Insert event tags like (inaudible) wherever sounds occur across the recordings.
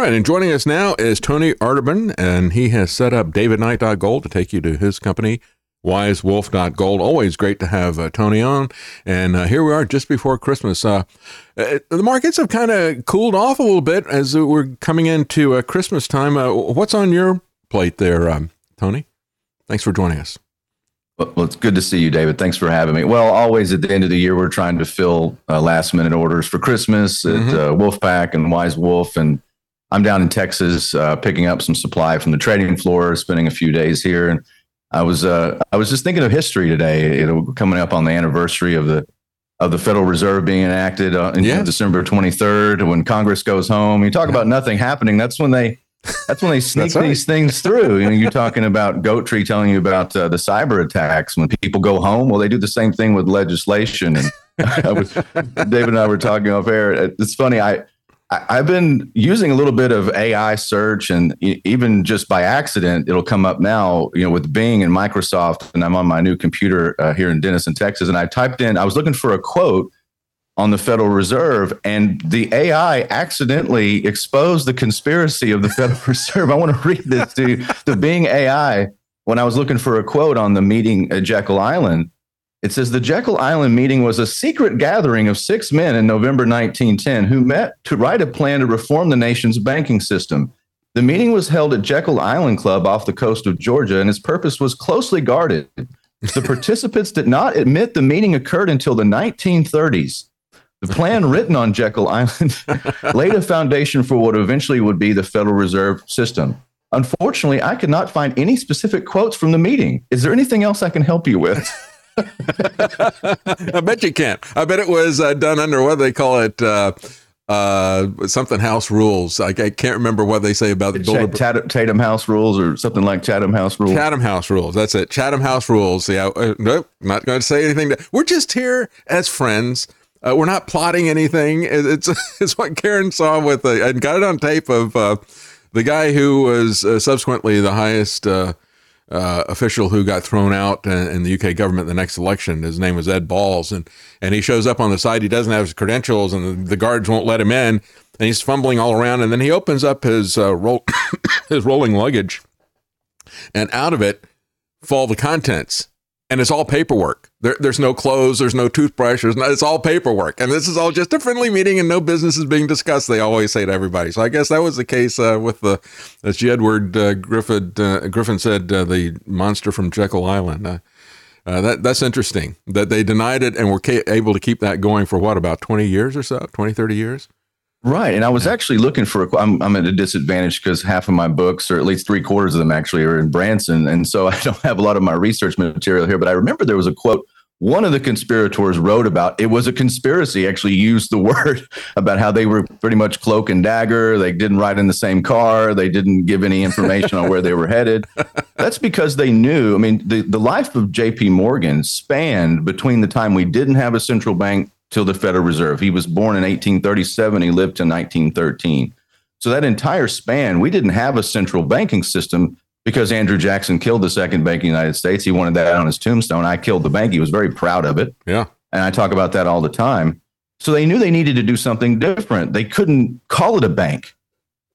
All right, and joining us now is Tony Arterburn, and he has set up davidknight.gold to take you to his company, wisewolf.gold. Always great to have uh, Tony on. And uh, here we are just before Christmas. Uh, uh the markets have kind of cooled off a little bit as we're coming into uh, Christmas time. Uh, what's on your plate there, um, Tony? Thanks for joining us. Well, it's good to see you, David. Thanks for having me. Well, always at the end of the year, we're trying to fill last minute orders for Christmas mm-hmm. at Wolfpack and Wise Wolf. And I'm down in Texas uh, picking up some supply from the trading floor, spending a few days here, and I was uh, I was just thinking of history today. You know, coming up on the anniversary of the of the Federal Reserve being enacted uh, in yes. December 23rd, when Congress goes home. You talk about nothing happening. That's when they that's when they (laughs) sneak right. these (laughs) things through. You know, you're talking about Goat Tree telling you about uh, the cyber attacks when people go home. Well, they do the same thing with legislation. And (laughs) I was, David and I were talking off air. It's funny. I I've been using a little bit of AI search, and even just by accident, it'll come up now. You know, with Bing and Microsoft, and I'm on my new computer uh, here in Denison, Texas, and I typed in. I was looking for a quote on the Federal Reserve, and the AI accidentally exposed the conspiracy of the (laughs) Federal Reserve. I want to read this to the Bing AI when I was looking for a quote on the meeting at Jekyll Island. It says the Jekyll Island meeting was a secret gathering of six men in November 1910 who met to write a plan to reform the nation's banking system. The meeting was held at Jekyll Island Club off the coast of Georgia, and its purpose was closely guarded. The participants did not admit the meeting occurred until the 1930s. The plan written on Jekyll Island (laughs) laid a foundation for what eventually would be the Federal Reserve System. Unfortunately, I could not find any specific quotes from the meeting. Is there anything else I can help you with? (laughs) (laughs) I bet you can't. I bet it was uh, done under what they call it. Uh, uh, something house rules. I, I, can't remember what they say about the Ch- Chatham, Chatham House rules or something like Chatham House rules. Chatham House rules. That's it. Chatham House rules. Yeah. Uh, nope. Not going to say anything. To, we're just here as friends. Uh, we're not plotting anything. It's (laughs) it's what Karen saw with the, and got it on tape of uh, the guy who was uh, subsequently the highest uh, official who got thrown out in the UK government the next election. His name was Ed Balls, and and he shows up on the side. He doesn't have his credentials, and the, the guards won't let him in. And he's fumbling all around, and then he opens up his uh, roll (coughs) his rolling luggage, and out of it fall the contents and it's all paperwork. There, there's no clothes, there's no toothbrush, there's no, it's all paperwork. And this is all just a friendly meeting and no business is being discussed, they always say to everybody. So I guess that was the case uh, with the, as G. Edward uh, Griffin, uh, Griffin said, uh, the monster from Jekyll Island. Uh, uh, that That's interesting that they denied it and were ca- able to keep that going for what, about 20 years or so, 20, 30 years? Right. And I was actually looking for a, I'm, I'm at a disadvantage because half of my books, or at least three quarters of them actually, are in Branson. And so (laughs) I don't have a lot of my research material here. But I remember there was a quote one of the conspirators wrote about it was a conspiracy actually used the (laughs) word about how they were pretty much cloak and dagger they didn't ride in the same car they didn't give any information on where they were headed (laughs) that's because they knew i mean the, the life of jp morgan spanned between the time we didn't have a central bank till the Federal Reserve. He was born in 1837. He lived to 1913. So that entire span, we didn't have a central banking system because Andrew Jackson killed the second bank in the United States. He wanted that on his tombstone. I killed the bank. He was very proud of it. Yeah. And I talk about that all the time. So they knew they needed to do something different. They couldn't call it a bank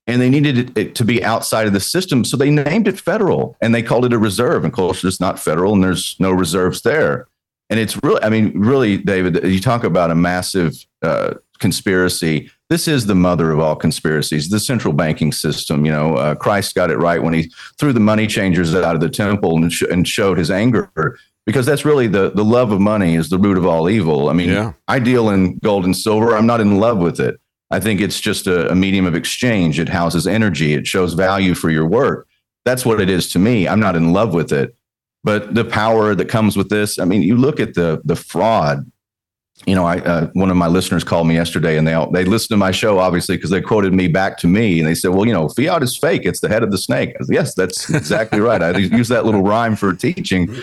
and they needed it to be outside of the system. So they named it federal and they called it a reserve. And of course, it's not federal and there's no reserves there and it's really i mean really david you talk about a massive uh, conspiracy. This is the mother of all conspiracies the central banking system you know uh, christ got it right when he threw the money changers out of the temple and, sh- and showed his anger because that's really the the love of money is the root of all evil. I mean yeah. i deal in gold and silver. I'm not in love with it. I think it's just a, a medium of exchange. It houses energy. It shows value for your work. That's what it is to me. I'm not in love with it but the power that comes with this, I mean, you look at the the fraud. You know, I uh, one of my listeners called me yesterday, and they all, they listened to my show obviously because they quoted me back to me, and they said, "Well, you know, fiat is fake; it's the head of the snake." Said, yes, that's exactly right. I use that little rhyme for teaching,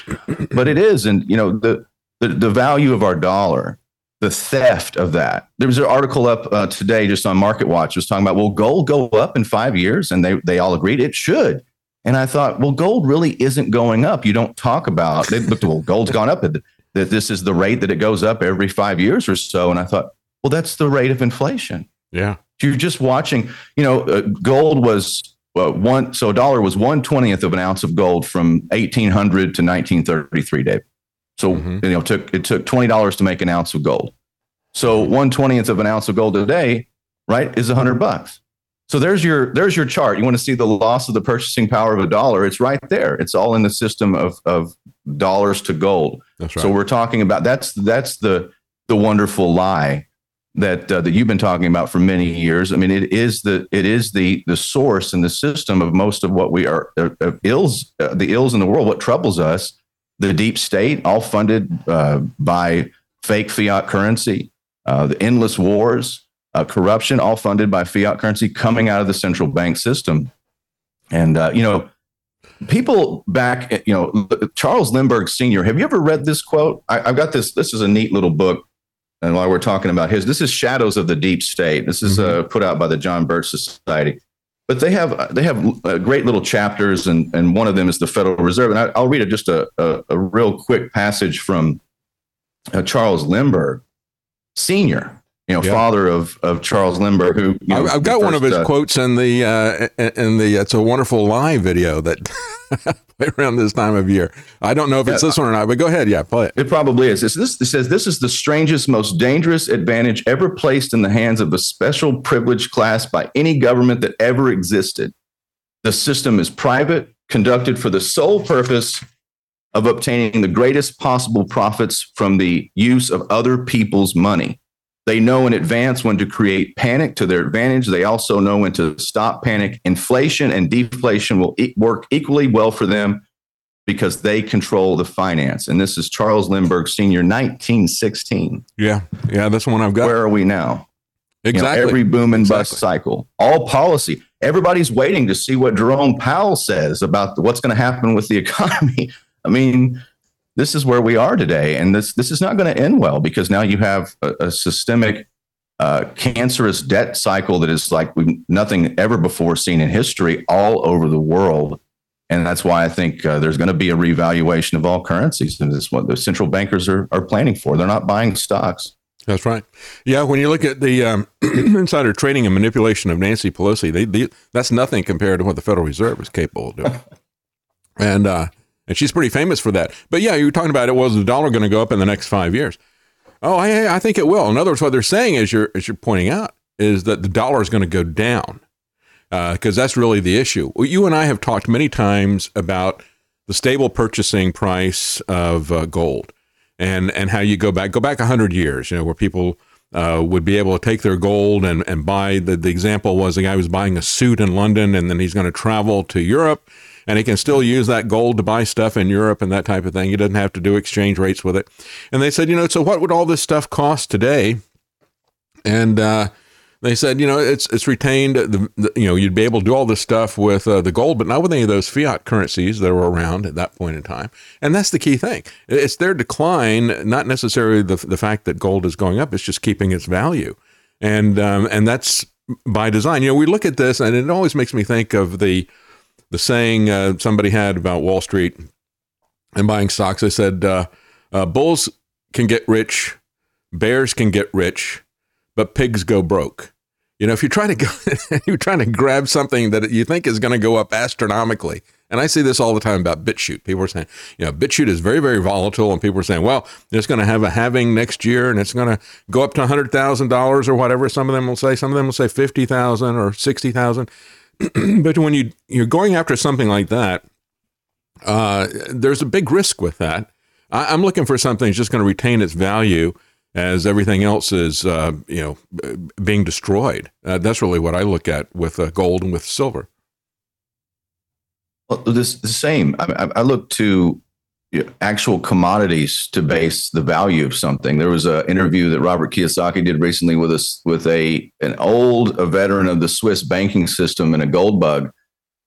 but it is, and you know, the the, the value of our dollar the theft of that. There was an article up uh, today just on Market Watch was talking about will gold go up in five years, and they they all agreed it should. And I thought, well, gold really isn't going up. You don't talk about. They looked, well, gold's gone up. That this is the rate that it goes up every five years or so. And I thought, well, that's the rate of inflation. Yeah. You're just watching, you know, uh, gold was uh, one, so a dollar was one twentieth of an ounce of gold from 1800 to 1933, Dave. So, Mhm. you know, it took, it took $20 to make an ounce of gold. So one twentieth of an ounce of gold today, right, is a hundred bucks. So there's your there's your chart. You want to see the loss of the purchasing power of a dollar? It's right there. It's all in the system of of dollars to gold. That's right. So we're talking about that's that's the the wonderful lie that uh, that you've been talking about for many years. I mean, it is the it is the the source and the system of most of what we are uh, uh, ills uh, the ills in the world. What troubles us, the deep state, all funded uh, by fake fiat currency, uh, the endless wars, uh, corruption, all funded by fiat currency coming out of the central bank system. And uh, you know, people back, you know, Charles Lindbergh Sr. Have you ever read this quote? I, I've got this. This is a neat little book. And while we're talking about his, this is Shadows of the Deep State. This is uh, put out by the John Birch Society. But they have they have uh, great little chapters, and and one of them is the Federal Reserve. And I, I'll read it just a, a, a real quick passage from uh, Charles Lindbergh Sr. You know, Yeah. father of of Charles Lindbergh, who you know, I've got the one of his uh, quotes in the uh, in the "It's a Wonderful Lie" video that (laughs) around this time of year. I don't know if it's Yeah. this one or not, but go ahead. Yeah, play it. It probably is. It's this, it says this is the strangest, most dangerous advantage ever placed in the hands of a special privileged class by any government that ever existed. The system is private, conducted for the sole purpose of obtaining the greatest possible profits from the use of other people's money. They know in advance when to create panic to their advantage. They also know when to stop panic. Inflation and deflation will e- work equally well for them because they control the finance. And this is Charles Lindbergh Sr., 1916. Yeah, yeah, that's one I've got. Where are we now? You know, exactly. every boom and bust Exactly. cycle, all policy. Everybody's waiting to see what Jerome Powell says about what's going to happen with the (laughs) economy. I mean, this is where we are today, and this this is not going to end well because now you have a, a systemic, uh, cancerous debt cycle that is like nothing ever before seen in history all over the world, and that's why I think uh, there's going to be a revaluation of all currencies, and this is what the central bankers are are planning for. They're not buying stocks. That's right. Yeah, when you look at the um, (clears throat) insider trading and manipulation of Nancy Pelosi, they, they that's nothing compared to what the Federal Reserve is capable of doing. (laughs) and uh, and she's pretty famous for that. But yeah, you were talking about it. Was the dollar going to go up in the next five years? Oh, I, I think it will. In other words, what they're saying, as you're as you're pointing out, is that the dollar is going to go down because that's really the issue. You and I have talked many times about the stable purchasing price of uh, gold and and how you go back go back 100 years you know where people uh, would be able to take their gold and, and buy the, the example was a guy was buying a suit in london and then he's going to travel to europe and he can still use that gold to buy stuff in europe and that type of thing he doesn't have to do exchange rates with it and they said you know so what would all this stuff cost today and uh, they said, you know, it's it's retained. The, the you know, you'd be able to do all this stuff with uh, the gold, but not with any of those fiat currencies that were around at that point in time. And that's the key thing. It's their decline, not necessarily the the fact that gold is going up. It's just keeping its value, and um, and that's by design. You know, we look at this, and it always makes me think of the the saying uh, somebody had about Wall Street and buying stocks. They said, uh, uh, "Bulls can get rich, bears can get rich." but pigs go broke. You know, if you try to go, (laughs) you're trying to grab something that you think is going to go up astronomically. And I see this all the time about Bitcoin. People are saying, you know, Bitcoin is very, very volatile. And people are saying, well, it's going to have a halving next year and it's going to go up to $100,000 or whatever. Some of them will say, some of them will say 50,000 or 60,000. (clears throat) but when you, you're going after something like that, uh, there's a big risk with that. I, I'm looking for something that's just going to retain its value as everything else is, uh, you know, being destroyed. Uh, that's really what I look at with uh, gold and with silver. Well, this the same. I, I- look to actual commodities to base the value of something. There was an interview that Robert Kiyosaki did recently with us with a an old a veteran of the Swiss banking system and a gold bug. (laughs)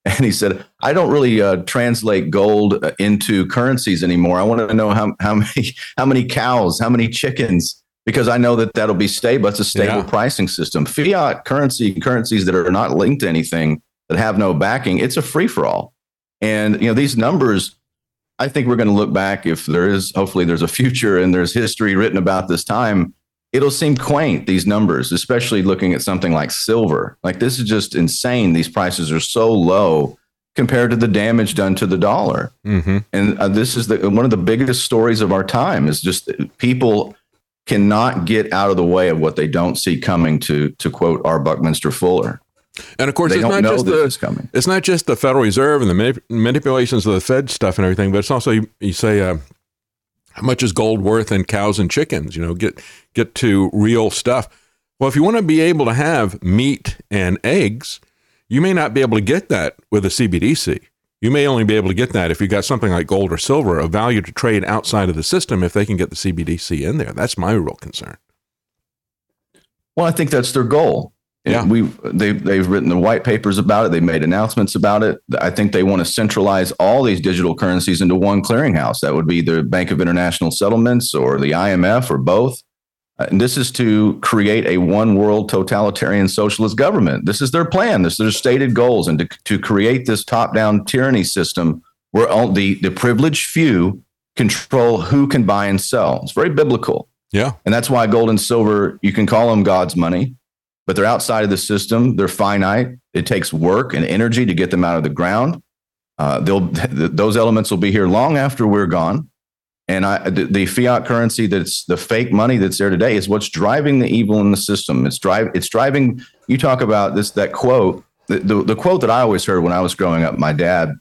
And he said, "I don't really uh, translate gold uh, into currencies anymore. I want to know how how many how many cows, how many chickens, because I know that that'll be stable. It's a stable Yeah. pricing system. Fiat currency currencies that are not linked to anything that have no backing, it's a free for all. And you know these numbers. I think we're going to look back if there is hopefully there's a future and there's history written about this time. it'll seem quaint these numbers, especially looking at something like silver. Like this is just insane. These prices are so low compared to the damage done to the dollar. Mm-hmm. And uh, this is the, one of the biggest stories of our time is just people cannot get out of the way of what they don't see coming to to quote our Buckminster Fuller. And of course, They it's not just the it's not just the Federal Reserve and the manip- manipulations of the Fed stuff and everything, but it's also you, you say uh, how much is gold worth in cows and chickens? You know, get get to real stuff. Well, if you want to be able to have meat and eggs, you may not be able to get that with a CBDC. You may only be able to get that if you got something like gold or silver, of value to trade outside of the system. If they can get the CBDC in there, that's my real concern. Well, I think that's their goal. Yeah. we they they've written the white papers about it. They've made announcements about it. I think they want to centralize all these digital currencies into one clearinghouse. That would be the Bank of International Settlements or the IMF or both. Uh, And this is to create a one world totalitarian socialist government. This is their plan. This is their stated goals, and to, to create this top down tyranny system where all the the privileged few control who can buy and sell. It's very biblical. Yeah, And that's why gold and silver, you can call them God's money, but they're outside of the system. They're finite. It takes work and energy to get them out of the ground. Uh, they'll, th- those elements will be here long after we're gone. And I, the, the fiat currency that's the fake money that's there today is what's driving the evil in the system. It's drive, it's driving. You talk about this, that quote, the, the, the quote that I always heard when I was growing up, my dad,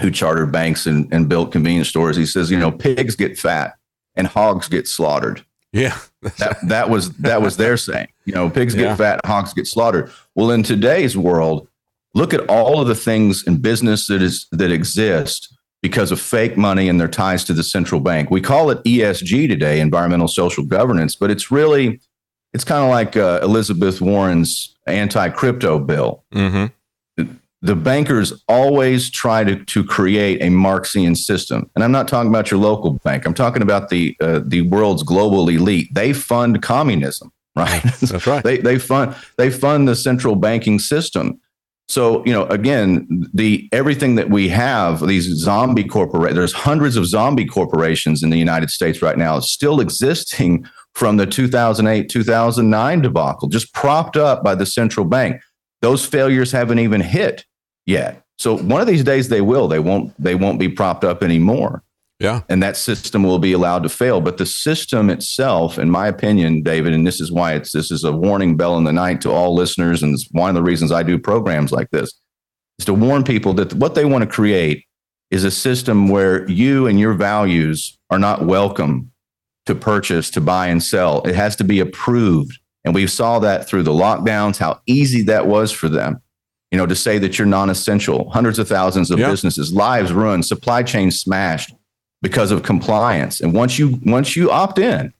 who chartered banks and, and built convenience stores, he says, you know, pigs get fat and hogs get slaughtered yeah, (laughs) that that was that was their saying. You know, pigs get fat, hogs get slaughtered. Well, in today's world, look at all of the things in business that is that exist because of fake money and their ties to the central bank. We call it ESG today, environmental social governance, but it's really it's kind of like uh, Elizabeth Warren's anti-crypto bill hmm the bankers always try to, to create a Marxian system. And I'm not talking about your local bank. I'm talking about the uh, the world's global elite. They fund communism, right? (laughs) that's right. they they fund they fund the central banking system. So you know, again, the everything that we have, these zombie corporate, there's hundreds of zombie corporations in the United States right now, still existing from the 2008 2009 debacle, just propped up by the central bank. Those failures haven't even hit yet. So one of these days they will. They won't. They won't be propped up anymore yeah, and that system will be allowed to fail. But the system itself, in my opinion, David, and this is why it's this is a warning bell in the night to all listeners, and it's one of the reasons I do programs like this, is to warn people that what they want to create is a system where you and your values are not welcome to purchase, to buy and sell. It has to be approved. And we saw that through the lockdowns, how easy that was for them. You know, to say that you're non-essential, hundreds of thousands of Yeah. businesses, lives ruined, supply chains smashed because of compliance. And once you once you opt in,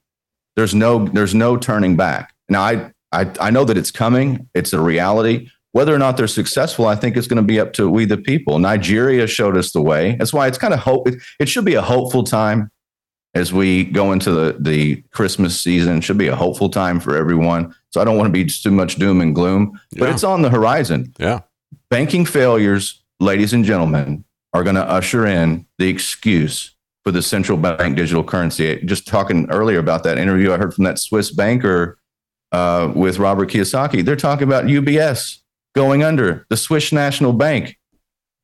there's no there's no turning back. Now I I, I know that it's coming. It's a reality. Whether or not they're successful, I think it's going to be up to we the people. Nigeria showed us the way. That's why it's kind of hope. It, it should be a hopeful time as we go into the the Christmas season. It should be a hopeful time for everyone. So I don't want to be too much doom and gloom, but Yeah. it's on the horizon yeah, banking failures, ladies and gentlemen, are going to usher in the excuse for the central bank digital currency. Just talking earlier about that interview I heard from that Swiss banker uh, with Robert Kiyosaki, they're talking about UBS going under, the Swiss National Bank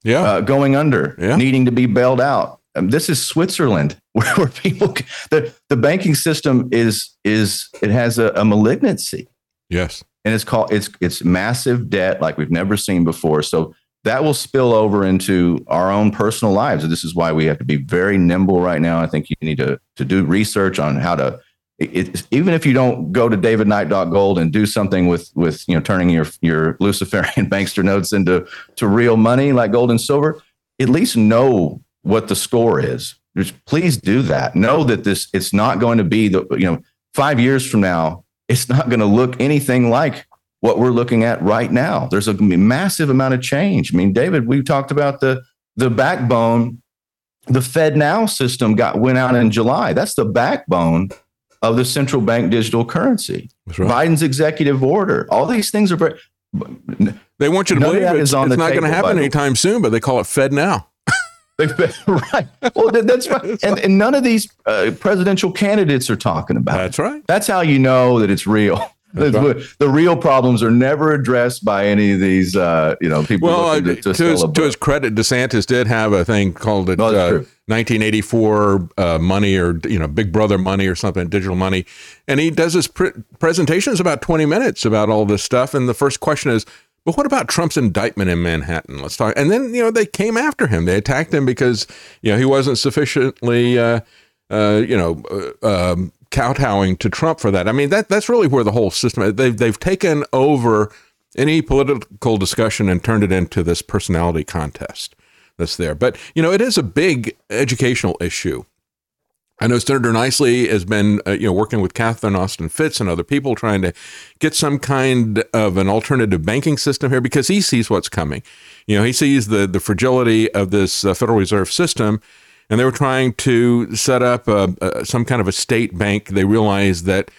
yeah, uh, going under, Yeah. needing to be bailed out. Um, this is Switzerland, (laughs) where, where people the the banking system is is it has a, a malignancy yes, and it's called it's it's massive debt like we've never seen before. So that will spill over into our own personal lives, and this is why we have to be very nimble right now. I think you need to to do research on how to. It, even if you don't go to davidknight.gold and do something with with you know turning your your Luciferian (laughs) bankster notes into to real money like gold and silver, at least know what the score is. Just please do that. Know that this it's not going to be the you know five years from now it's not going to look anything like what we're looking at right now. There's a massive amount of change. I mean, David, we talked about the the backbone. The Fed Now system got went out in July. That's the backbone of the central bank digital currency. right. Biden's executive order. All these things are very. They want you to believe it's, on it's not going to happen anytime soon, but they call it Fed now. (laughs) Right. Well, that's right. And, and none of these uh, presidential candidates are talking about. That's it. right. That's how you know that it's real. Right. The real problems are never addressed by any of these, uh, you know, people. Well, uh, to, to, his, to, his, credit, DeSantis did have a thing called it, uh, 1984 uh, money or you know Big Brother money or something, digital money, and he does his pre- presentations about 20 minutes about all this stuff. And the first question is, but what about Trump's indictment in Manhattan? Let's talk. And then you know they came after him. They attacked him because you know he wasn't sufficiently uh, uh, you know uh, um, kowtowing to Trump for that. I mean that that's really where the whole system they've they've taken over any political discussion and turned it into this personality contest that's there. But you know it is a big educational issue. I know Senator Niceley has been, uh, you know, working with Catherine Austin Fitts and other people trying to get some kind of an alternative banking system here because he sees what's coming. You know, he sees the the fragility of this uh, Federal Reserve system, and they were trying to set up a, a, some kind of a state bank. They realized that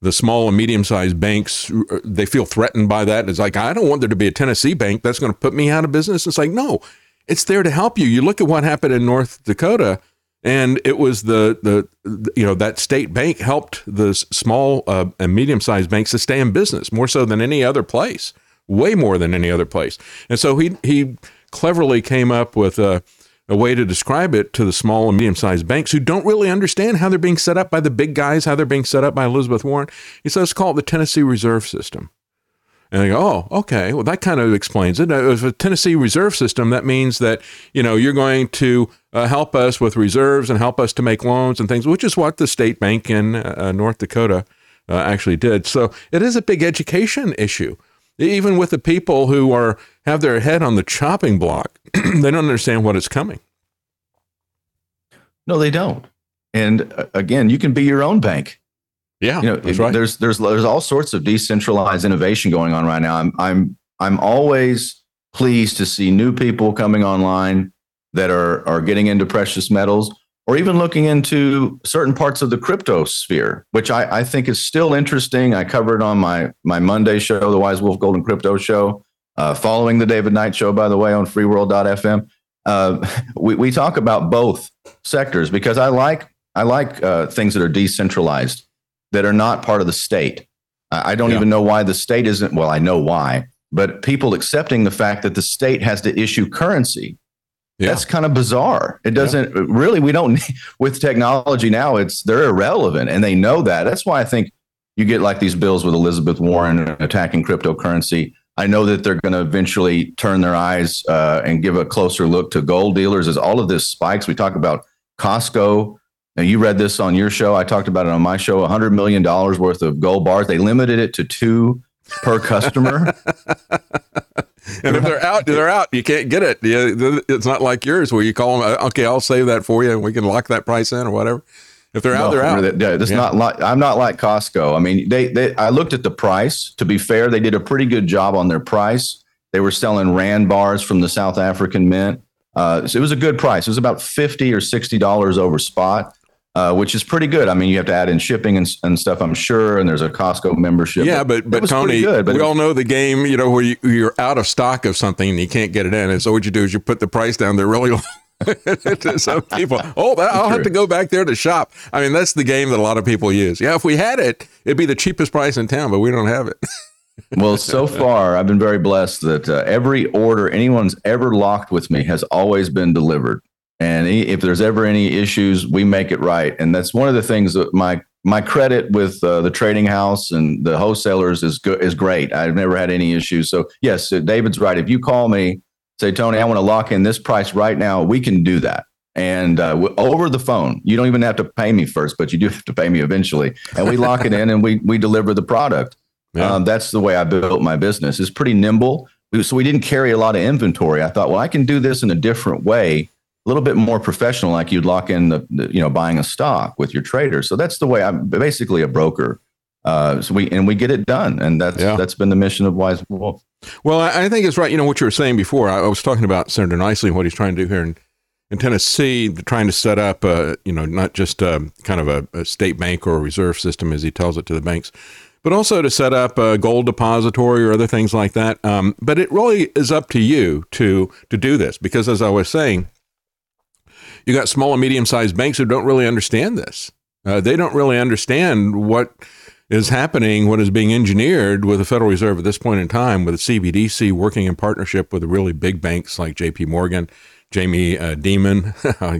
the small and medium sized banks uh, they feel threatened by that. It's like I don't want there to be a Tennessee bank that's going to put me out of business. It's like no, it's there to help you. You look at what happened in North Dakota and it was the, the you know that state bank helped the small uh, and medium sized banks to stay in business more so than any other place, way more than any other place. And so he he cleverly came up with a, a way to describe it to the small and medium sized banks who don't really understand how they're being set up by the big guys, how they're being set up by Elizabeth Warren. He says call it the Tennessee Reserve System. And they go, oh, okay. Well, that kind of explains it. Was a Tennessee reserve system. That means that, you know, you're going to uh, help us with reserves and help us to make loans and things, which is what the state bank in uh, North Dakota uh, actually did. So it is a big education issue. Even with the people who are have their head on the chopping block, (clears throat) they don't understand what is coming. No, they don't. And uh, again, you can be your own bank. Yeah, you know, right. There's there's there's all sorts of decentralized innovation going on right now. I'm I'm I'm always pleased to see new people coming online that are are getting into precious metals or even looking into certain parts of the crypto sphere, which I, I think is still interesting. I covered on my my Monday show, the Wise Wolf Golden Crypto Show, uh, following the David Knight Show, by the way, on FreeWorld.fm. Uh, (laughs) we we talk about both sectors because I like I like uh, things that are decentralized that are not part of the state. I don't yeah. even know why the state isn't. Well, I know why, but people accepting the fact that the state has to issue currency. Yeah. That's kind of bizarre. It doesn't yeah. really. We don't need, (laughs) with technology now. It's they're irrelevant, and they know that. That's why I think you get like these bills with Elizabeth Warren attacking cryptocurrency. I know that they're going to eventually turn their eyes uh, and give a closer look to gold dealers as all of this spikes. We talk about Costco now, you read this on your show. I talked about it on my show. $100 million worth of gold bars. They limited it to two per customer. (laughs) and if they're out, they're out. You can't get it. It's not like yours where you call them, okay, I'll save that for you and we can lock that price in or whatever. If they're out, no, they're out. It's yeah. not like I'm not like Costco. I mean, they, they I looked at the price. To be fair, they did a pretty good job on their price. They were selling Rand bars from the South African Mint. Uh, so it was a good price. It was about fifty or sixty dollars over spot uh, which is pretty good. I mean, you have to add in shipping and, and stuff, I'm sure, and there's a Costco membership. Yeah, but but, but Tony, good, but we all know the game. You know where you, are out of stock of something and you can't get it in, and so what you do is you put the price down there really low. (laughs) to some people, oh, I'll have to go back there to shop. I mean, that's the game that a lot of people use. Yeah, if we had it, it'd be the cheapest price in town, but we don't have it. (laughs) well, so far, I've been very blessed that uh, every order anyone's ever locked with me has always been delivered. And if there's ever any issues, we make it right. And that's one of the things that my my credit with uh, the trading house and the wholesalers is good is great. I've never had any issues. So yes, David's right. If you call me, say Tony, I want to lock in this price right now, we can do that. And uh, over the phone, you don't even have to pay me first, but you do have to pay me eventually. And we lock it in and we we deliver the product. Yeah. Um, that's the way I built my business. It's pretty nimble. So we didn't carry a lot of inventory. I thought, well, I can do this in a different way a little bit more professional, like you'd lock in the, the, you know buying a stock with your trader. So that's the way I'm basically a broker. Uh, so we and we get it done, and that's yeah. that's been the mission of Wise Wolf. Well, I, I think it's right. You know what you were saying before. I, I was talking about Senator Niceley and what he's trying to do here in, in Tennessee, trying to set up, uh, you know, not just uh, kind of a, a, state bank or a reserve system as he tells it to the banks, but also to set up a gold depository or other things like that. Um, but it really is up to you to to do this because, as I was saying, you got small and medium sized banks who don't really understand this. Uh, they don't really understand what is happening, what is being engineered with the Federal Reserve at this point in time, with the CBDC working in partnership with really big banks like J.P. Morgan, Jamie uh, Dimon,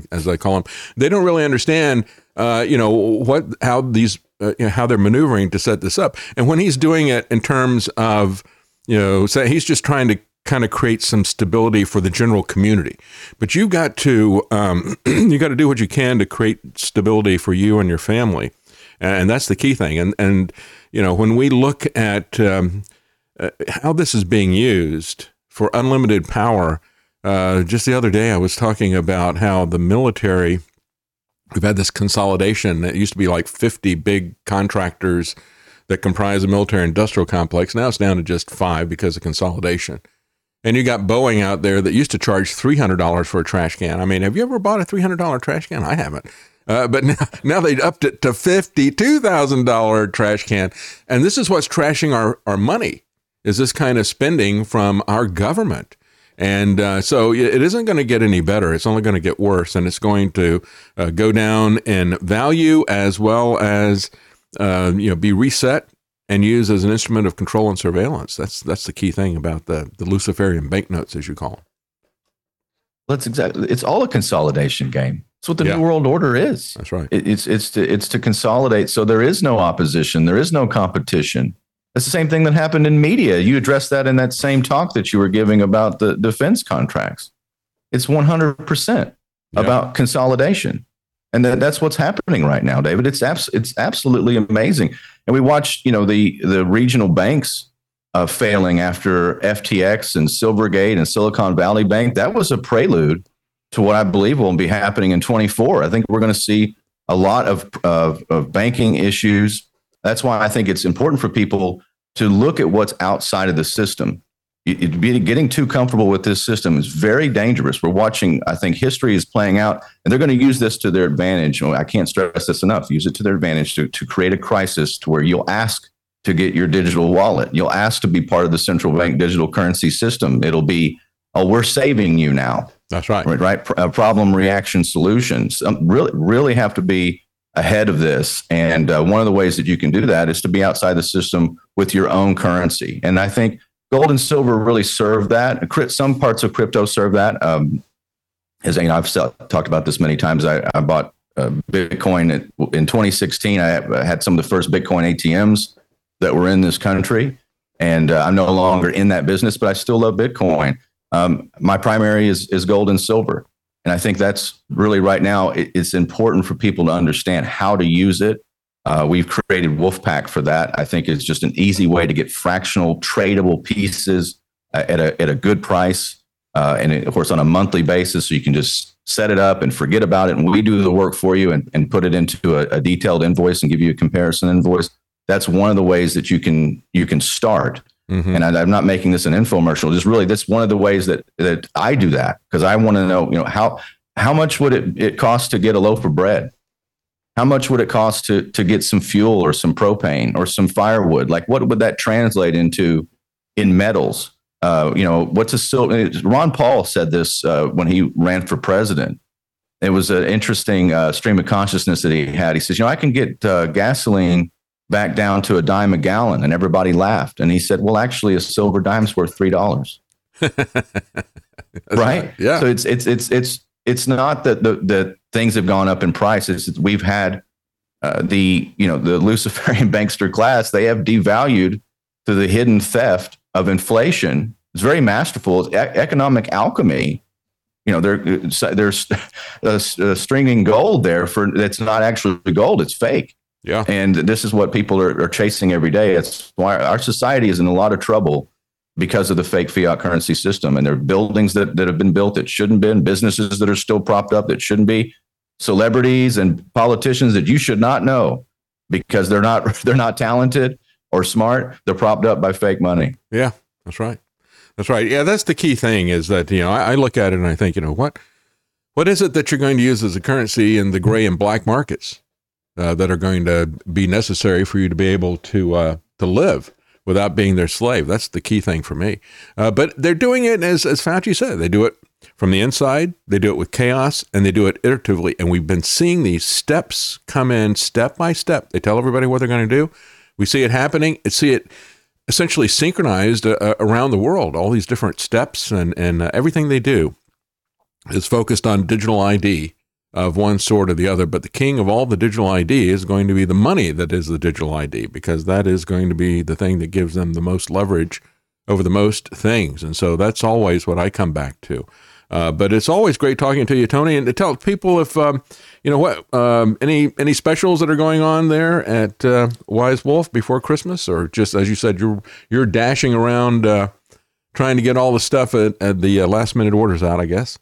(laughs) as I call him. They don't really understand, uh, you know, what how these uh, you know, how they're maneuvering to set this up. And when he's doing it in terms of, you know, say he's just trying to kind of create some stability for the general community. But you've got to um, (clears throat) you got to do what you can to create stability for you and your family, and that's the key thing. And and you know when we look at um, uh, how this is being used for unlimited power. Uh, just the other day, I was talking about how the military. We've had this consolidation. It used to be like 50 big contractors that comprise the military industrial complex. Now it's down to just five because of consolidation. And you got Boeing out there that used to charge $300 for a trash can. I mean, have you ever bought a $300 trash can? I haven't. Uh, but (laughs) now, now they upped it to $52,000 trash can. And this is what's trashing our, our money is this kind of spending from our government. And uh, so it isn't going to get any better. It's only going to get worse. And it's going to uh, go down in value as well as, uh, you know, be reset and used as an instrument of control and surveillance. That's that's the key thing about the the Luciferian banknotes, as you call them. That's exactly. It's all a consolidation game. That's what the yeah. new world order is. That's right. It, it's it's to it's to consolidate. So there is no opposition. There is no competition. That's the same thing that happened in media. You addressed that in that same talk that you were giving about the defense contracts. It's 100% about consolidation. And that, that's what's happening right now, David. It's abs- it's absolutely amazing. And we watched, you know, the the regional banks uh, failing after FTX and Silvergate and Silicon Valley Bank. That was a prelude to what I believe will be happening in 24. I think we're going to see a lot of, of, of banking issues. That's why I think it's important for people to look at what's outside of the system it, getting too comfortable with this system is very dangerous. We're watching, I think history is playing out, and they're going to use this to their advantage. I can't stress this enough. Use it to their advantage to, to create a crisis to where you'll ask to get your digital wallet. You'll ask to be part of the central bank digital currency system. It'll be, oh, we're saving you now. That's right. Right. right? Uh, problem reaction solutions um, really, really have to be ahead of this. And uh, one of the ways that you can do that is to be outside the system with your own currency. And I think gold and silver really serve that. Some parts of crypto serve that. Um, as you know, I've talked about this many times. I, I bought uh, Bitcoin in 2016. I had some of the first Bitcoin ATMs that were in this country, and uh, I'm no longer in that business, but I still love Bitcoin. Um, my primary is is gold and silver, and I think that's really right now. It, it's important for people to understand how to use it uh, we've created Wolfpack for that. I think it's just an easy way to get fractional tradable pieces at a, at a good price. Uh, and of course, on a monthly basis, so you can just set it up and forget about it. And we do the work for you and, and put it into a, a detailed invoice and give you a comparison invoice. That's one of the ways that you can you can start. Mm-hmm. And I, am not making this an infomercial. Just really, that's one of the ways that that I do that because I want to know, you know, how how much would it, it cost to get a loaf of bread? How much would it cost to to get some fuel or some propane or some firewood? Like, what would that translate into in metals? Uh, you know, what's a silver? Ron Paul said this uh, when he ran for president. It was an interesting uh, stream of consciousness that he had. He says, you know, I can get uh, gasoline back down to a dime a gallon, and everybody laughed. And he said, well, actually, a silver dime's worth three dollars. (laughs) right? right? Yeah. So it's it's it's it's it's not that the that things have gone up in prices. We've had uh, the you know the Luciferian (laughs) bankster class. They have devalued to the hidden theft of inflation. It's very masterful. It's e- economic alchemy. You know, uh, uh, stringing gold there for that's not actually gold. It's fake. Yeah. And this is what people are, are chasing every day. It's why our society is in a lot of trouble because of the fake fiat currency system. And there are buildings that, that have been built that shouldn't been, businesses that are still propped up that shouldn't be, celebrities and politicians that you should not know because they're not (laughs) they're not talented or smart. They're propped up by fake money. Yeah, that's right. That's right. Yeah, that's the key thing is that, you know, I, I look at it and I think, you know, what what is it that you're going to use as a currency in the gray and black markets uh, that are going to be necessary for you to be able to uh, to live? without being their slave. That's the key thing for me. Uh, but they're doing it as as Fauci said. They do it from the inside, they do it with chaos, and they do it iteratively. And we've been seeing these steps come in step by step. They tell everybody what they're going to do. We see it happening. See it essentially synchronized uh, uh, around the world. All these different steps and and uh, everything they do is focused on digital ID of one sort or the other. But the king of all the digital ID is going to be the money that is the digital ID because that is going to be the thing that gives them the most leverage over the most things. And so that's always what I come back to. Uh, but it's always great talking to you, Tony, and to tell people if um, you know what um, any any specials that are going on there at uh, Wise Wolf before Christmas, or just as you said, you're you're dashing around uh, trying to get all the stuff at, at the uh, last minute orders out, I guess.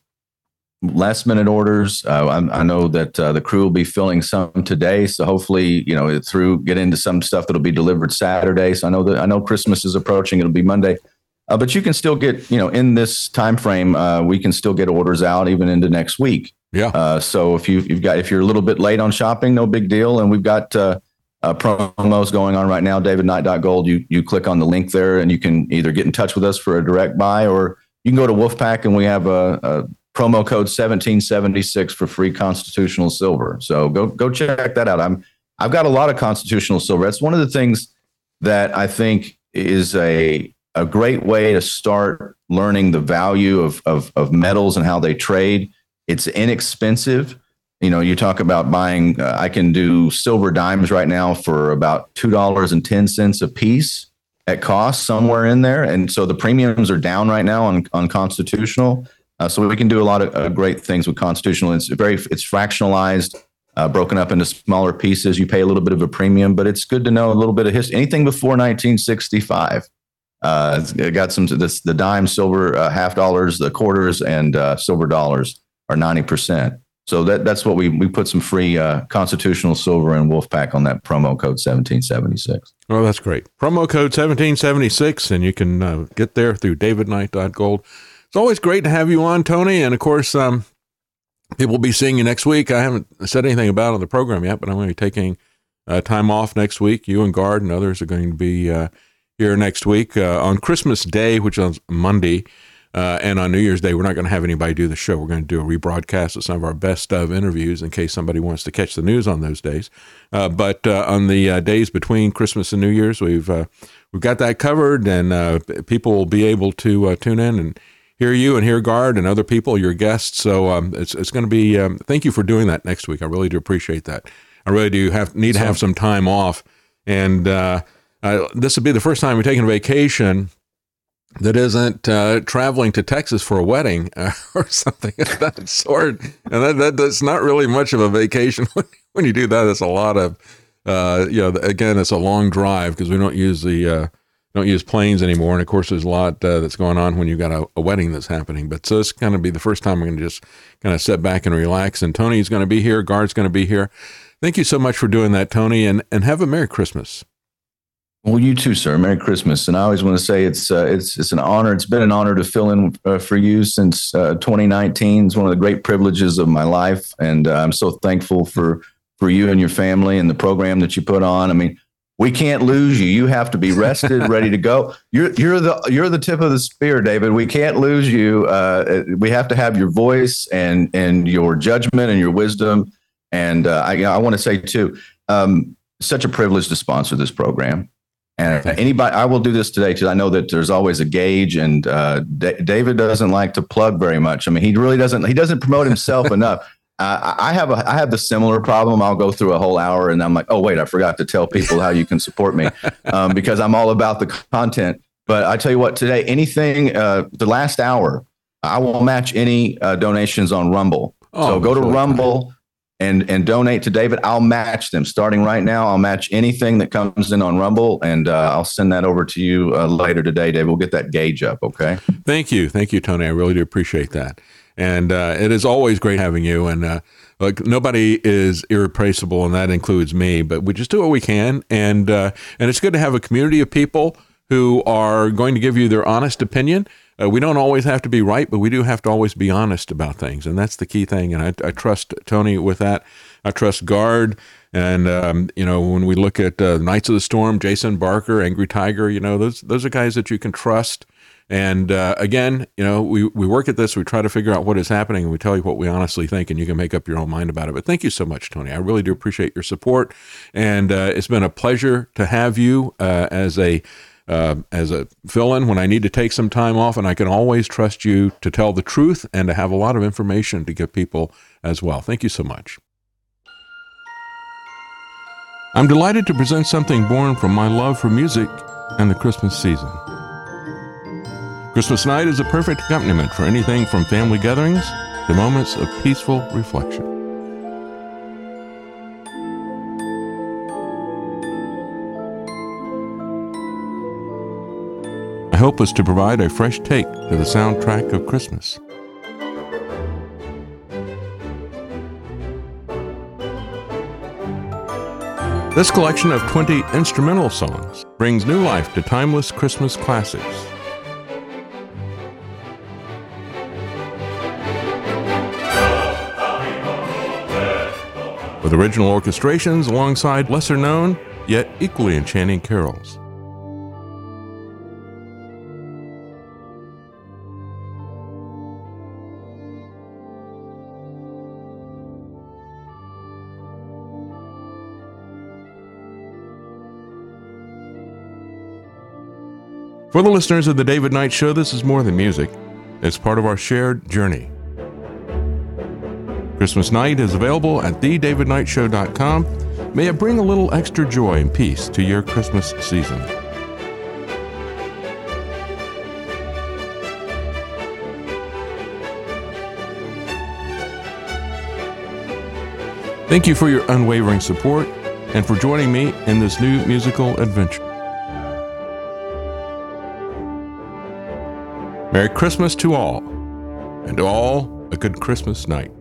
Last minute orders. Uh, I, I, know that the crew will be filling some today, so hopefully, you know, through get into some stuff that'll be delivered Saturday. So I know that I know Christmas is approaching; it'll be Monday. Uh, but you can still get, you know, in this time frame, uh, we can still get orders out even into next week. Yeah. Uh, so if you, you've got if you're a little bit late on shopping, no big deal. And we've got uh, uh, promos going on right now. DavidKnight.gold. You you click on the link there, and you can either get in touch with us for a direct buy, or you can go to Wolfpack, and we have a, a promo code 1776 for free constitutional silver. So go go check that out. I'm I've got a lot of constitutional silver. That's one of the things that I think is a a great way to start learning the value of, of, of metals and how they trade. It's inexpensive. You know, you talk about buying, uh, I can do silver dimes right now for about $2.10 a piece at cost, somewhere in there. And so the premiums are down right now on, on constitutional. Uh, so we can do a lot of uh, great things with constitutional. It's very, it's fractionalized, uh, broken up into smaller pieces. You pay a little bit of a premium, but it's good to know a little bit of history. Anything before 1965 uh, got some this the dime, silver, uh, half dollars, the quarters, and uh, silver dollars are ninety percent. So that that's what we we put some free uh, constitutional silver and Wolfpack on that promo code seventeen seventy six. Oh, that's great. Promo code seventeen seventy six, and you can uh, get there through DavidKnight.gold. It's always great to have you on, Tony, and of course. Um, people will be seeing you next week. I haven't said anything about on the program yet, but I'm going to be taking uh, time off next week. You and Gard and others are going to be uh, here next week uh, on Christmas Day, which is Monday. Uh, and on New Year's Day, we're not going to have anybody do the show. We're going to do a rebroadcast of some of our best of interviews in case somebody wants to catch the news on those days. Uh, but uh, on the uh, days between Christmas and New Year's, we've uh, we've got that covered, and uh, people will be able to tune in and hear you and hear Gard and other people, your guests. So um, it's it's going to be. Um, thank you for doing that next week. I really do appreciate that. I really do have need to have some time off and uh, this would be the first time we're taking a vacation that isn't uh, traveling to Texas for a wedding (laughs) uh, or something of that sort. And that, that, that's not really much of a vacation. (laughs) when you do that, it's a lot of, uh, you know, again, it's a long drive because we don't use the, uh, don't use planes anymore. And of course, there's a lot uh, that's going on when you've got a, a wedding that's happening. But so it's going to be the first time we're going to just kind of sit back and relax. And Tony's going to be here. Gard's going to be here. Thank you so much for doing that, Tony, and, and have a Merry Christmas. Well, you too, sir. Merry Christmas. And I always want to say it's uh, it's it's an honor. It's been an honor to fill in uh, for you since uh, 2019. It's one of the great privileges of my life, and uh, I'm so thankful for for you and your family and the program that you put on. I mean, we can't lose you. You have to be rested, ready to go. (laughs) You're you're the you're the tip of the spear, David. We can't lose you. Uh, we have to have your voice and and your judgment and your wisdom. And uh, I I want to say too. Um, such a privilege to sponsor this program and anybody, I will do this today because I know that there's always a gauge, and uh, D- David doesn't like to plug very much. I mean, he really doesn't. He doesn't promote himself (laughs) enough. Uh, I have a I have the similar problem. I'll go through a whole hour, and I'm like, oh wait, I forgot to tell people how you can support me (laughs) um, because I'm all about the content. But I tell you what, today, anything uh, the last hour, I will match any uh, donations on Rumble. Oh, so go to Rumble and and donate to David. I'll match them starting right now. I'll match anything that comes in on Rumble, and uh, I'll send that over to you uh, later today, David. We'll get that gauge up. Okay. Thank you, thank you, Tony. I really do appreciate that, and uh, it is always great having you. And uh, like nobody is irreplaceable, and that includes me. But we just do what we can, and uh, and it's good to have a community of people who are going to give you their honest opinion uh, we don't always have to be right, but we do have to always be honest about things, and that's the key thing. And I, I trust Tony with that. I trust Gard, and um, you know when we look at uh, Knights of the Storm, Jason Barker, Angry Tiger, you know those those are guys that you can trust And uh, again, you know, we, we work at this, we try to figure out what is happening, and we tell you what we honestly think, and you can make up your own mind about it. But thank you so much, Tony. I really do appreciate your support. And uh, it's been a pleasure to have you uh, as a uh, as a fill in when I need to take some time off, and I can always trust you to tell the truth and to have a lot of information to give people as well. Thank you so much. I'm delighted to present something born from my love for music and the Christmas season. Christmas night is a perfect accompaniment for anything from family gatherings to moments of peaceful reflection. Hope was to provide a fresh take to the soundtrack of Christmas. This collection of 20 instrumental songs brings new life to timeless Christmas classics. With original orchestrations alongside lesser known, yet equally enchanting carols. For the listeners of the David Knight Show, this is more than music. It's part of our shared journey. Christmas night is available at thedavidknightshow.com. May it bring a little extra joy and peace to your Christmas season. Thank you for your unwavering support and for joining me in this new musical adventure. Merry Christmas to all, and to all a good Christmas night.